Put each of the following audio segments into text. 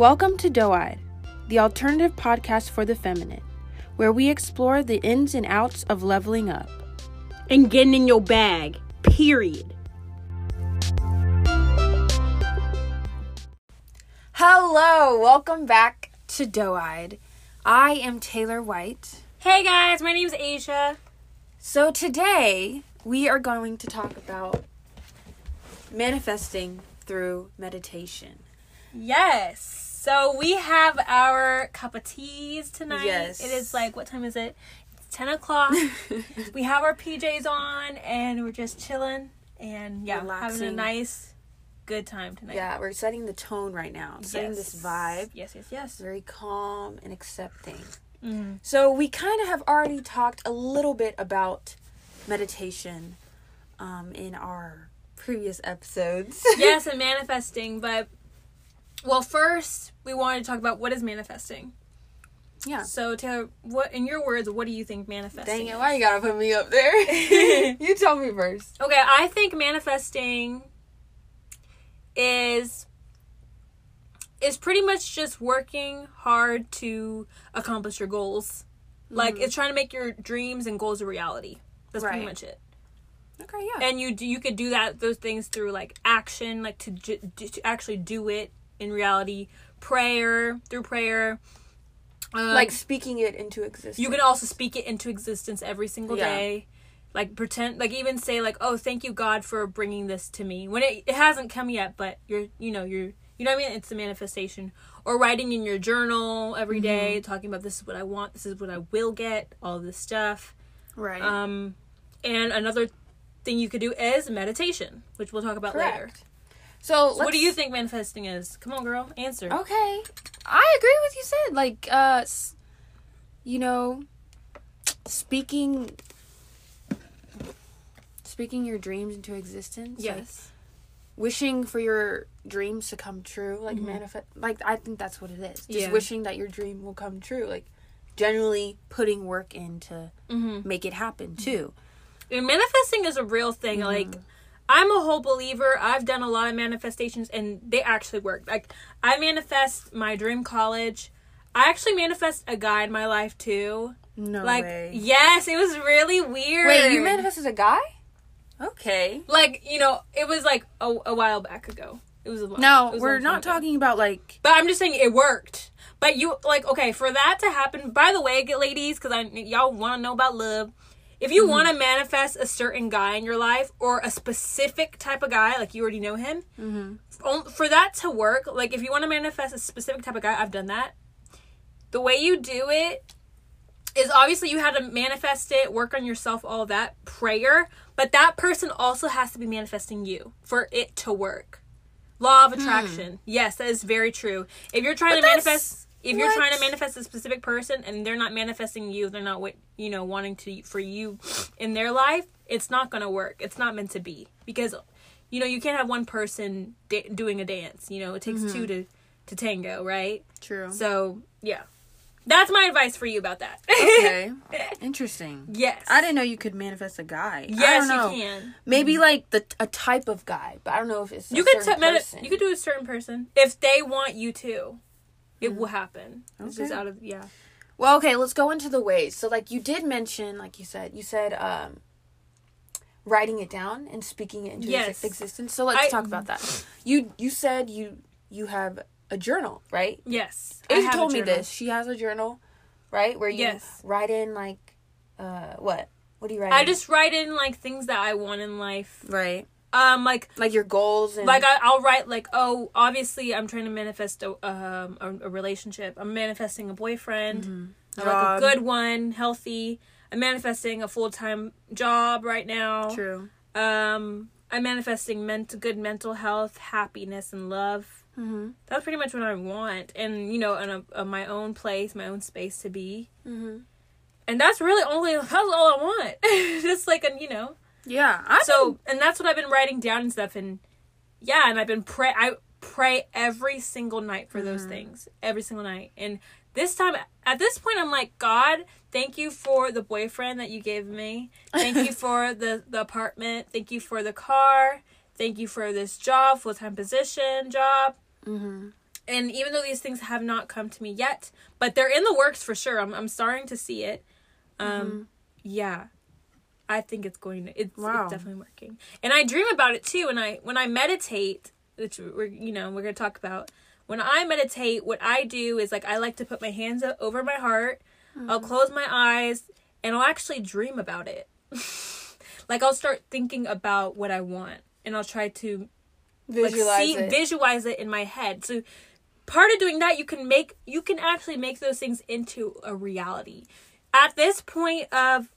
Welcome to Doe Eyed, the alternative podcast for the feminine, where we explore the ins and outs of leveling up. and getting in your bag. Period. Hello, welcome back to Doe Eyed. I am Taylor White. Hey guys, my name's Asia. So today we are going to talk about manifesting through meditation. Yes. So we have our cup of teas tonight. Yes. It is like what time is it? It's ten o'clock. we have our PJs on and we're just chilling and yeah, having a nice, good time tonight. Yeah, we're setting the tone right now, setting this vibe. Yes, yes, yes. Very calm and accepting. Mm. So we kind of have already talked a little bit about meditation um, in our previous episodes. yes, and manifesting, but well, first we wanted to talk about what is manifesting. yeah. So Taylor, what in your words, what do you think manifesting? Dang it! Why you gotta put me up there? you tell me first. Okay, I think manifesting is is pretty much just working hard to accomplish your goals. Like mm. it's trying to make your dreams and goals a reality. That's Right. pretty much it. Okay. Yeah. And you you could do that those things through like action, like to to actually do it in reality. Prayer through prayer. Um, like speaking it into existence. you can also speak it into existence every single Yeah. day. Like pretend, like even say like, "Oh, thank you God for bringing this to me." When it, it hasn't come yet, but you're, you know, you're, you know what I mean? It's a manifestation. Or writing in your journal every day, Mm-hmm. talking about this is what I want, this is what I will get, all this stuff. right. Um, and another thing you could do is meditation, which we'll talk about later. So What do you think manifesting is? Come on, girl, answer. Okay, I agree with you said. Like, uh, you know, speaking, speaking your dreams into existence. like, Yes. wishing for your dreams to come true, like manifest. Like, I think that's what it is. Just Mm-hmm. Yeah. wishing that your dream will come true. Like, generally putting work in to Mm-hmm. make it happen too. And manifesting is a real thing. Like, I'm a whole believer. I've done a lot of manifestations, and they actually work. Like, I manifest my dream college. I actually manifest a guy in my life too. No Like, way. yes, it was really weird. Wait, you manifested a guy? Okay. Like, you know, it was like a, a while back ago. It was a while. No, it was we're long not time ago. talking about like. But I'm just saying it worked. But you like okay for that to happen. By the way, ladies, because I y'all want to know about love. If you want to manifest a certain guy in your life or a specific type of guy, like you already know him, mm-hmm. for that to work, like if you want to manifest a specific type of guy, I've done that. The way you do it is obviously you had to manifest it, work on yourself, all that prayer, but that person also has to be manifesting you for it to work. Law of attraction. Yes, that is very true. If you're trying Hmm. But to manifest if you're trying to manifest a specific person and they're not manifesting you, they're not what you know wanting to for you in their life, it's not going to work. It's not meant to be because you know, you can't have one person da- doing a dance, you know, it takes Mm-hmm. two to to tango, right? True. So, yeah. That's my advice for you about that. okay. Interesting. yes. I didn't know you could manifest a guy. I Yes, don't know. you can. Maybe like the a type of guy, but I don't know if it's a You could t- mani- you could do a certain person if they want you to. It will happen. It's just Okay. out of yeah. Well, okay, let's go into the ways. So, like you did mention, like you said, you said um, writing it down and speaking it into Yes. existence. So let's I- talk about that. You you said you you have a journal, right? Yes. I Ava have a told me this. She has a journal, right? Where you Yes. write in like uh what? What do you write? I in? just write in like things that I want in life. right, Um, like like your goals and like I, I'll write like oh obviously I'm trying to manifest a um a, a relationship. I'm manifesting a boyfriend. I like a good one, healthy. I'm manifesting a full time job right now. true. Um, I'm manifesting ment- good mental health, happiness, and love. Mm-hmm. That's pretty much what I want, and you know, in a, a my own place, my own space to be. Mm-hmm. And that's really only that's all I want. Just like a you know. Yeah, I So and that's what I've been writing down and stuff, and yeah, and I've been pray. I pray every single night for those things, every single night. And this time, at this point, I'm like, God, thank you for the boyfriend that you gave me. Thank you for the the apartment. Thank you for the car. Thank you for this job, full time position job. Mm-hmm. and even though these things have not come to me yet, but they're in the works for sure. I'm I'm starting to see it. Um, Mm-hmm. yeah, I think it's going to. It's, Wow. it's definitely working, and I dream about it too. And I when I meditate, which we're you know we're gonna talk about. When I meditate, what I do is like I like to put my hands o- over my heart. Mm-hmm. I'll close my eyes, and I'll actually dream about it. like I'll start thinking about what I want, and I'll try to like Visualize see it. visualize it in my head so part of doing that you can make you can actually make those things into a reality at this point of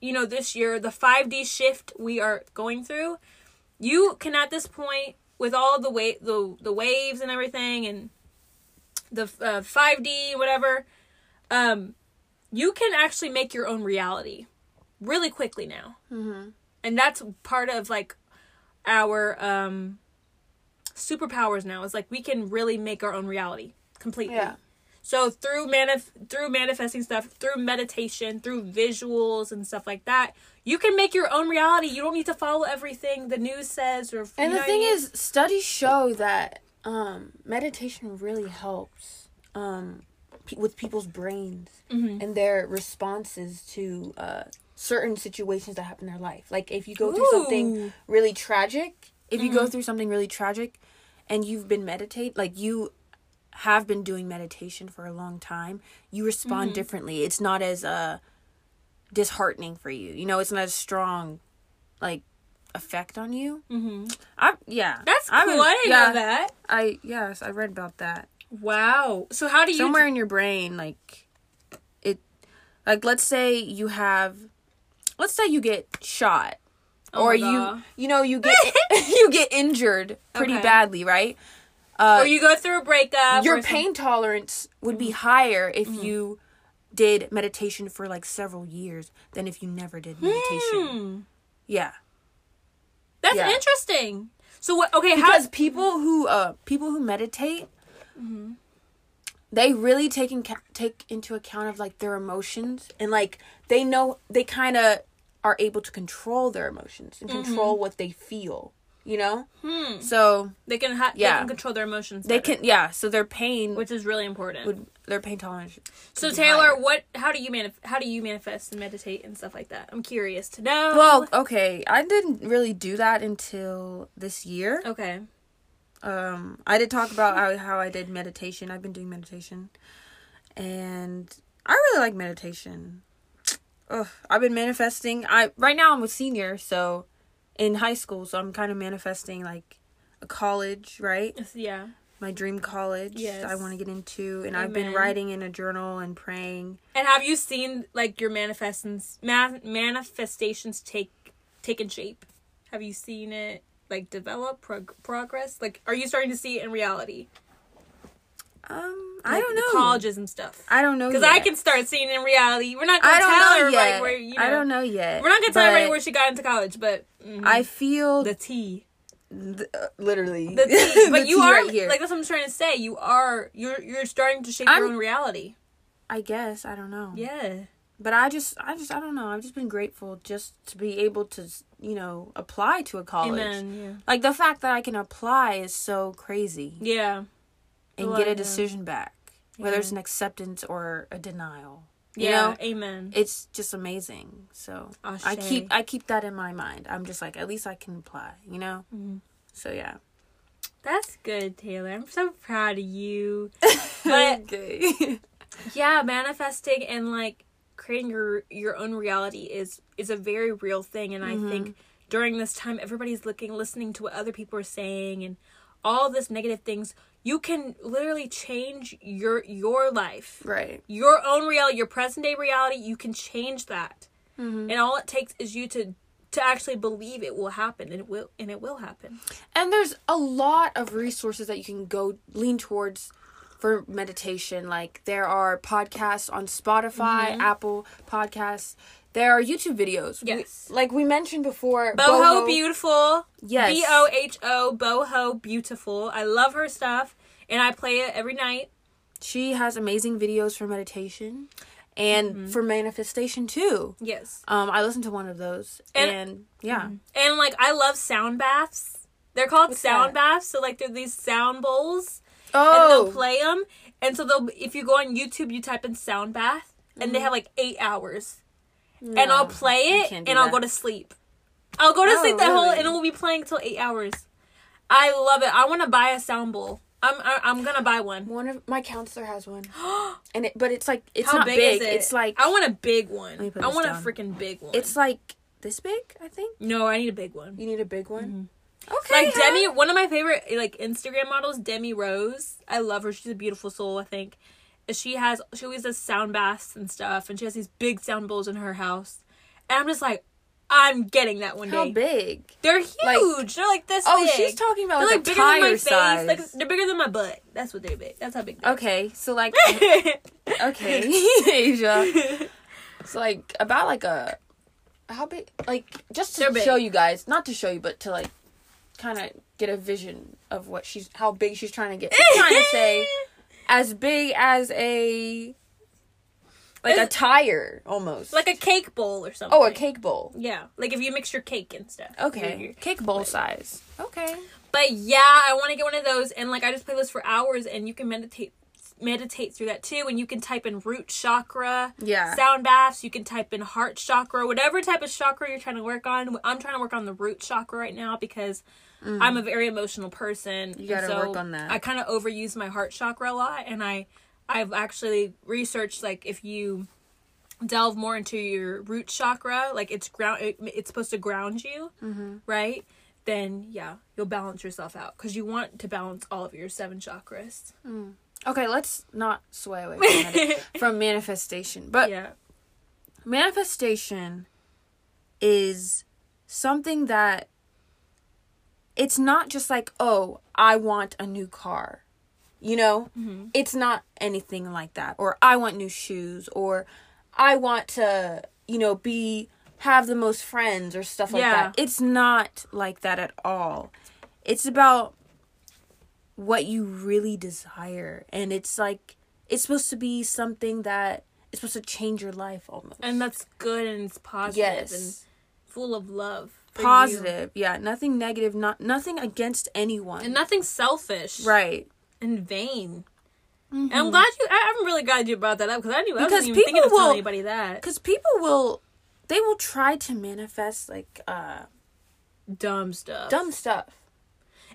you know this year the 5d shift we are going through you can at this point with all the way the the waves and everything and the uh, 5d whatever um you can actually make your own reality really quickly now Mhm. and that's part of like our um superpowers now is like we can really make our own reality completely Yeah. So through manif- through manifesting stuff through meditation through visuals and stuff like that you can make your own reality you don't need to follow everything the news says or And the I thing mean? is, studies show that um, meditation really helps um, pe- with people's brains Mhm. and their responses to uh, certain situations that happen in their life. Like if you go through something really tragic, if you go Mm-hmm. through something really tragic, and you've been meditate, like you have been doing meditation for a long time, you respond Mm-hmm. differently. It's not as uh, disheartening for you. You know, it's not as strong, like effect on you. Mhm. I yeah. that's cool I've been- i didn't yeah, know that I yes, I read about that. wow so how do you Somewhere in your brain, like it, like let's say you have, let's say you get shot, Oh or you you know you get you get injured pretty Okay. badly, right? Uh, or you go through a breakup your some- pain tolerance would be higher if you did meditation for like several years than if you never did meditation. Hmm. Yeah. that's Yeah. interesting so what okay because how people who uh people who meditate Mm-hmm. they really take in, take into account of like their emotions and like they know they kind of are able to control their emotions and control what they feel you know. Hmm. so they can ha- they Yeah. can control their emotions they better, can yeah so their pain which is really important would their pain tolerance So Taylor, higher. what? How do you manif- How do you manifest and meditate and stuff like that? I'm curious to know. well okay i didn't really do that until this year okay. um i did talk about how, how i did meditation i've been doing meditation and i really like meditation Ugh, i've been manifesting i right now i'm a senior so in high school so i'm kind of manifesting like a college right Yeah. my dream college Yes. i want to get into and i've been writing in a journal and praying And have you seen like your manifestations ma- manifestations take taken shape? Have you seen it like develop prog- progress? Like, are you starting to see it in reality? Um i don't know colleges and stuff. i don't know Because I can start seeing in reality. We're not gonna tell everybody yet where you know. i don't know yet We're not gonna tell everybody where she got into college, but mhm, i feel the T. th- uh, literally The T. But The you tea are right here. like that's what I'm trying to say. You are you're you're starting to shape I'm- your own reality. I guess I don't know. Yeah. But I just, I just, I don't know. I've just been grateful just to be able to, you know, apply to a college. Amen. Yeah. Like the fact that I can apply is so crazy, Yeah. And Well, get a decision back, whether it's an acceptance or a denial. You Yeah. know, Amen. it's just amazing. So I keep, I keep that in my mind. I'm just like, at least I can apply. You know. Mhm. So yeah. That's good, Taylor. I'm so proud of you. But okay. yeah, manifesting and like creating your your own reality is is a very real thing and Mm-hmm. I think during this time everybody's looking listening to what other people are saying and all this negative things, you can literally change your your life. right. Your own reality, your present day reality, you can change that. Mm-hmm. And all it takes is you to to actually believe it will happen and it will and it will happen. And there's a lot of resources that you can go lean towards for meditation. Like there are podcasts on Spotify, Mm-hmm. Apple Podcasts. There are YouTube videos. We- Yes. like we mentioned before, Boho Beautiful. Yes. B O H O Boho Beautiful. I love her stuff and I play it every night. She has amazing videos for meditation and Mm-hmm. for manifestation too. Yes. Um, I listened to one of those, And- and, yeah, And like I love sound baths. They're called What's sound that? baths. So like they're these sound bowls oh. and Oh. they'll play them. And so they'll if you go on YouTube, you type in sound bath, and they have like eight hours, and I'll play it, and I'll go to sleep. I'll go to Oh, sleep that whole, and it will be playing till eight hours. I love it. I want to buy a sound bowl. I'm I'm gonna buy one. One of my counselor has one, and it, but it's like it's How not big, big. is it? It's like I want a big one. I want down. a freaking big one. it's like this big. I think no, I need a big one. you need a big one. Mm-hmm. Okay, Like huh? Demi, one of my favorite like Instagram models, Demi Rose. I love her. She's a beautiful soul. I think she has she always does sound baths and stuff, and she has these big sound bowls in her house. And I'm just like, I'm getting that one How big? They're huge. they're like this Oh, big. she's talking about They're like, like bigger than my tire face. size. Like they're bigger than my butt. That's what they're big. That's how big. They are. okay, so like okay, Asia. It's like about like a how big? Like just to show you guys, not to show you, but to like kind of get a vision of what she's how big she's trying to get. She's trying to say as big as a like a tire almost. like a cake bowl or something. oh, a cake bowl. Yeah, like if you mix your cake and stuff. Okay, You're- cake bowl size. Okay. But yeah, I want to get one of those, and like I just play this for hours, and you can meditate meditate through that too. And you can type in root chakra, Yeah. sound baths. You can type in heart chakra, whatever type of chakra you're trying to work on. I'm trying to work on the root chakra right now because I'm a very emotional person. Mm. You gotta and work on that. I kind of overuse my heart chakra a lot, and I I've actually researched like if you delve more into your root chakra, like it's ground, it, it's supposed to ground you, Mm-hmm. right? Then yeah, you'll balance yourself out because you want to balance all of your seven chakras. Okay, let's not sway away from, from manifestation. But Yeah, manifestation is something that it's not just like, oh, I want a new car. You know? Mm-hmm. It's not anything like that. Or I want new shoes or I want to, you know, be have the most friends or stuff like Yeah. that. It's not like that at all. It's about what you really desire and it's like it's supposed to be something that it's supposed to change your life almost. and that's good and it's positive yes. and full of love. for you. positive yeah nothing negative not nothing against anyone and nothing selfish, right And vain. And I'm glad you. I, I'm really glad you brought that up because I knew I wasn't even thinking of telling anybody that because people will they will try to manifest like uh dumb stuff. dumb stuff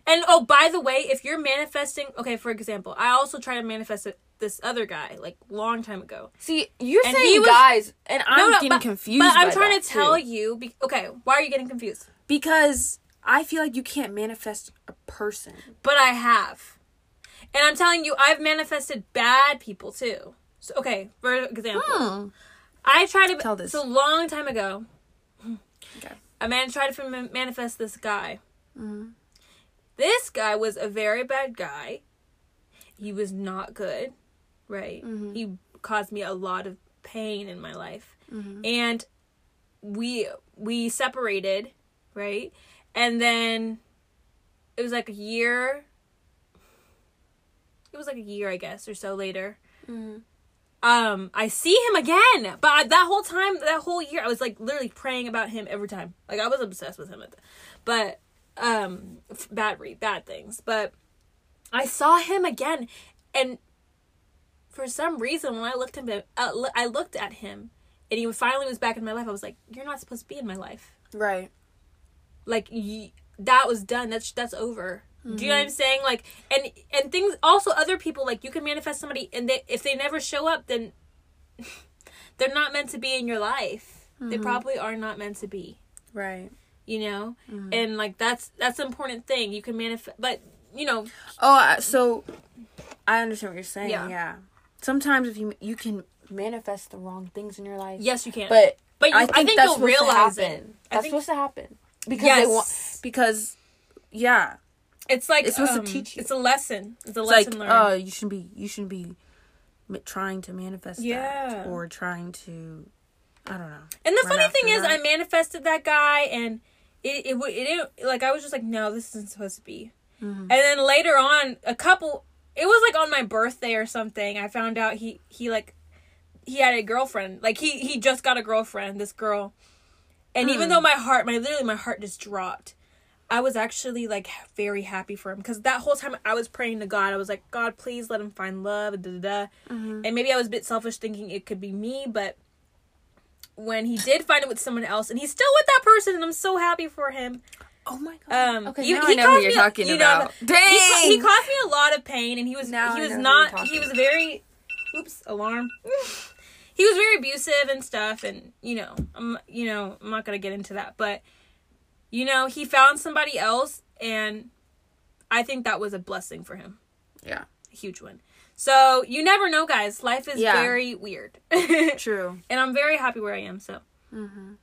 And oh, by the way, if you're manifesting, okay, for example, I also tried to manifest it- this other guy like long time ago. see you're And saying was- guys and i'm No, no, getting but, confused But I'm trying to tell too. you. Be, okay, why are you getting confused? because i feel like you can't manifest a person But I have, and I'm telling you, I've manifested bad people too. So okay, for example, Hmm. I tried to. Tell this. So a long time ago, Okay. a man tried to manifest this guy. Mm-hmm. This guy was a very bad guy. He was not good, right? Mm-hmm. He caused me a lot of pain in my life, Mm-hmm. and we we separated, right? And then it was like a year. It was like a year, I guess, or so later Mm-hmm. um I see him again. But I, that whole time, that whole year, I was like literally praying about him every time. Like I was obsessed with him. At the, but um, f- bad re bad things. But I saw him again, and for some reason, when I looked at him, uh, I looked at him, and he finally was back in my life. I was like, "You're not supposed to be in my life. right Like y- that was done. That's that's over." Do you know what I'm saying? Like, and and things. Also, other people like you can manifest somebody, and they if they never show up, then they're not meant to be in your life. They mm-hmm. probably are not meant to be. right You know, mm-hmm. and like that's that's an important thing. You can manifest, but you know, oh so i understand what you're saying Yeah. yeah, sometimes if you you can manifest the wrong things in your life yes, you can. but But you- I I think, think that's you'll realize happen. it. That's think- supposed to happen because yes, they want because yeah, it's like it's supposed to um, teach you. It's a lesson. It's a it's lesson like learned. oh, you shouldn't be you shouldn't be trying to manifest Yeah. that or trying to I don't know. And the funny thing is, that. I manifested that guy, and it it, it didn't like I was just like, no, this isn't supposed to be. Mm-hmm. And then later on, a couple, it was like on my birthday or something. I found out he he like he had a girlfriend. Like he he just got a girlfriend. This girl, and Hmm. even though my heart, my literally my heart just dropped. I was actually like very happy for him because that whole time I was praying to God. I was like, God, please let him find love. Da, da, da. And maybe I was a bit selfish thinking it could be me, but when he did find it with someone else, and he's still with that person, and I'm so happy for him. Oh my god. Um, okay, he- now he I know who you're me- talking you know, about. He, Dang. ca- he caused me a lot of pain, and he was Now he was not he was very, oops, alarm. he was very abusive and stuff, and you know, I'm you know I'm not gonna get into that, but you know he found somebody else, and I think that was a blessing for him, yeah. a huge one. So you never know, guys. Life is Yeah. very weird, True. and I'm very happy where I am. So Mm-hmm.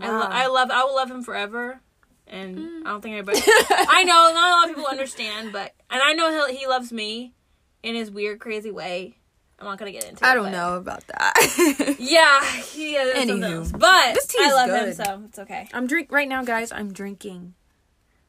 I, lo- I love I will love him forever. And I don't think anybody I know not a lot of people understand, but and I know he he loves me in his weird crazy way. I'm not gonna get into it. I don't but- know about that. Yeah, he is Anywho. But This tea I love him so it's okay. I'm drink right now, guys. I'm drinking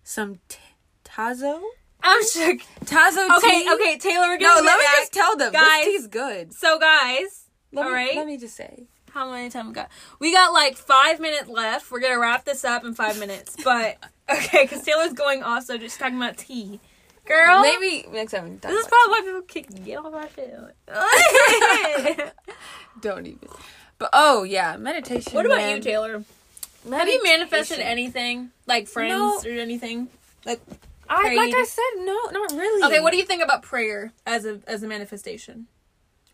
some t- Tazo. I'm shook. Tazo Okay, tea. okay, Taylor, we're No, let get me back. just tell them. Guys. This tea's good. So guys, Let all me, right. Let me just say. How many time we got? We got like five minutes left. We're gonna wrap this up in five minutes. But okay, because Taylor's going also just talking about tea. Girl, Maybe next time. we can talk This is probably why people kick get off our shit. Don't even. But oh yeah, meditation. what about man. you, Taylor? Have you manifested anything like friends No. or anything? Like I like? I said, no, not really. okay, what do you think about prayer as a as a manifestation?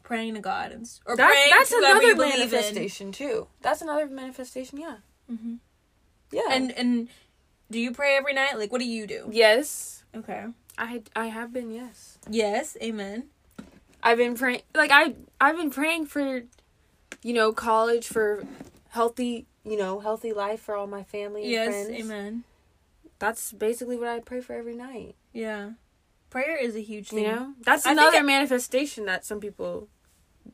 Praying to God and or That's praying that's to another believe in. manifestation too. That's another manifestation. Yeah. Mm-hmm. Yeah. And and do you pray every night? Like, what do you do? yes, Okay. I I have been. Yes. Yes. Amen. I've been praying like I I've been praying for you know college for healthy you know healthy life for all my family and Yes. friends. Amen. That's basically what I pray for every night. Yeah. Prayer is a huge thing. You know, that's I another I- manifestation that some people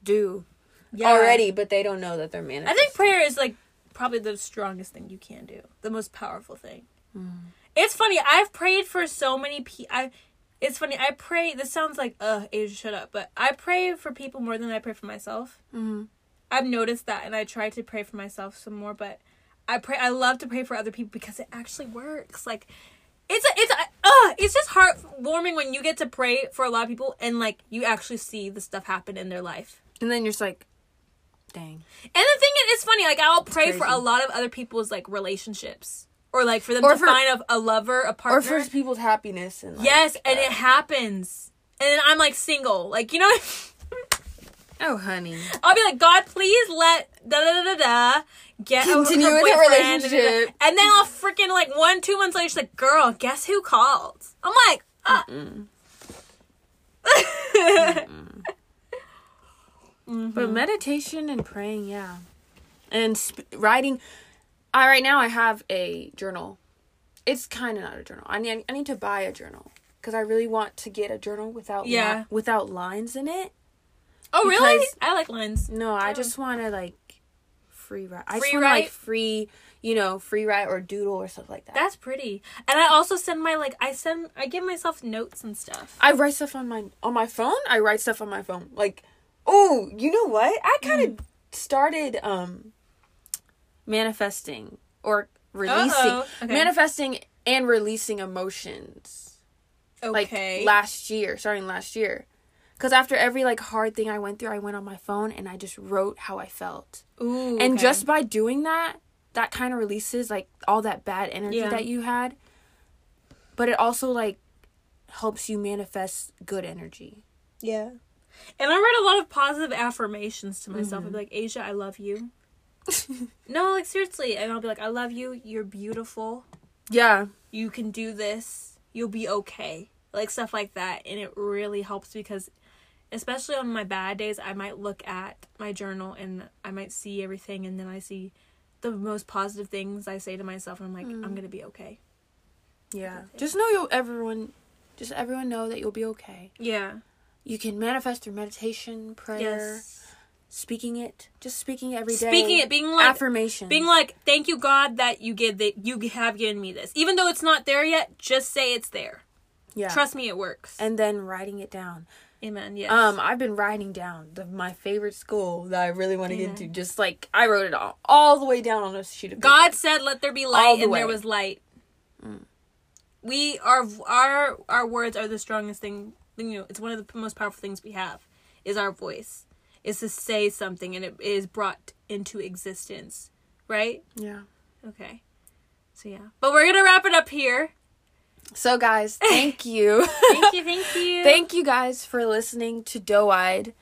do Yeah. already, but they don't know that they're manifesting. I think prayer is like probably the strongest thing you can do, the most powerful thing. Mm. It's funny. I've prayed for so many people. It's funny. I pray. This sounds like uh, Asia, shut up. But I pray for people more than I pray for myself. Mhm. I've noticed that, and I try to pray for myself some more. But I pray. I love to pray for other people because it actually works. Like. It's a, it's a, uh, it's just heartwarming when you get to pray for a lot of people and like you actually see the stuff happen in their life. and then you're just like, dang. And the thing is, it's funny. Like I'll pray for a lot of other people's like relationships, or like for them Or to for- find a, a lover, a partner. Or for people's happiness and like, yes, and uh, it happens. And then I'm like single, like you know. oh honey, I'll be like, God, please let da da da da da get a- Continue with her boyfriend, da, da, da." relationship. and then I'll freaking like one two months later, she's like, girl, guess who called? I'm like, ah. but meditation and praying, yeah, and sp- writing. I right now I have a journal. It's kind of not a journal. I need I need to buy a journal because I really want to get a journal without Yeah. li- without lines in it. oh really? I like lines. No, I Oh. just want to like free write. I Free just want like free, you know, free write or doodle or stuff like that. That's pretty. And I also send my like I send I give myself notes and stuff. I write stuff on my on my phone. I write stuff on my phone. Like, oh, you know what? I kind of Mm. started um manifesting or releasing, Okay. manifesting and releasing emotions. Okay. Like Okay. last year, starting last year. Cuz after every like hard thing I went through, I went on my phone and I just wrote how I felt. Ooh. And okay. just by doing that, that kind of releases like all that bad energy Yeah. that you had. But it also like helps you manifest good energy. Yeah. And I read a lot of positive affirmations to myself. Mm-hmm. I'd be like, Asia, I love you. no, like seriously. And I'll be like, I love you. You're beautiful. Yeah. You can do this. You'll be okay. Like stuff like that. And it really helps because, especially on my bad days, I might look at my journal and I might see everything. And then I see the most positive things I say to myself. And I'm like, Mm. I'm to be okay. Yeah. Just know you'll everyone just everyone know that you'll be okay. Yeah. You can manifest through meditation, prayer, Yes. Speaking it, just speaking it every day. Speaking it, being like, affirmation. being like thank you god that you give that you have given me this even though it's not there yet just say it's there yeah. trust me it works and then writing it down. amen yes Um, I've been writing down the, my favorite school that I really want to get into. Just like I wrote it all, all the way down on a sheet of paper. god said let there be light the and way. there was light We our our our words are the strongest thing. You know, it's one of the most powerful things we have. Is our voice. Is to say something and it is brought into existence, right? Yeah. Okay. So yeah, but we're gonna wrap it up here. So, guys, thank you. Thank you, thank you. Thank you guys for listening to Doe Eyed.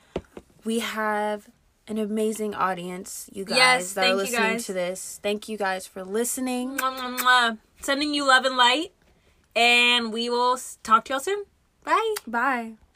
We have an amazing audience, you guys, Yes, that are listening guys. to this. Thank you guys for listening. Mwah, mwah, mwah. Sending you love and light, and we will talk to y'all soon. Bye. Bye.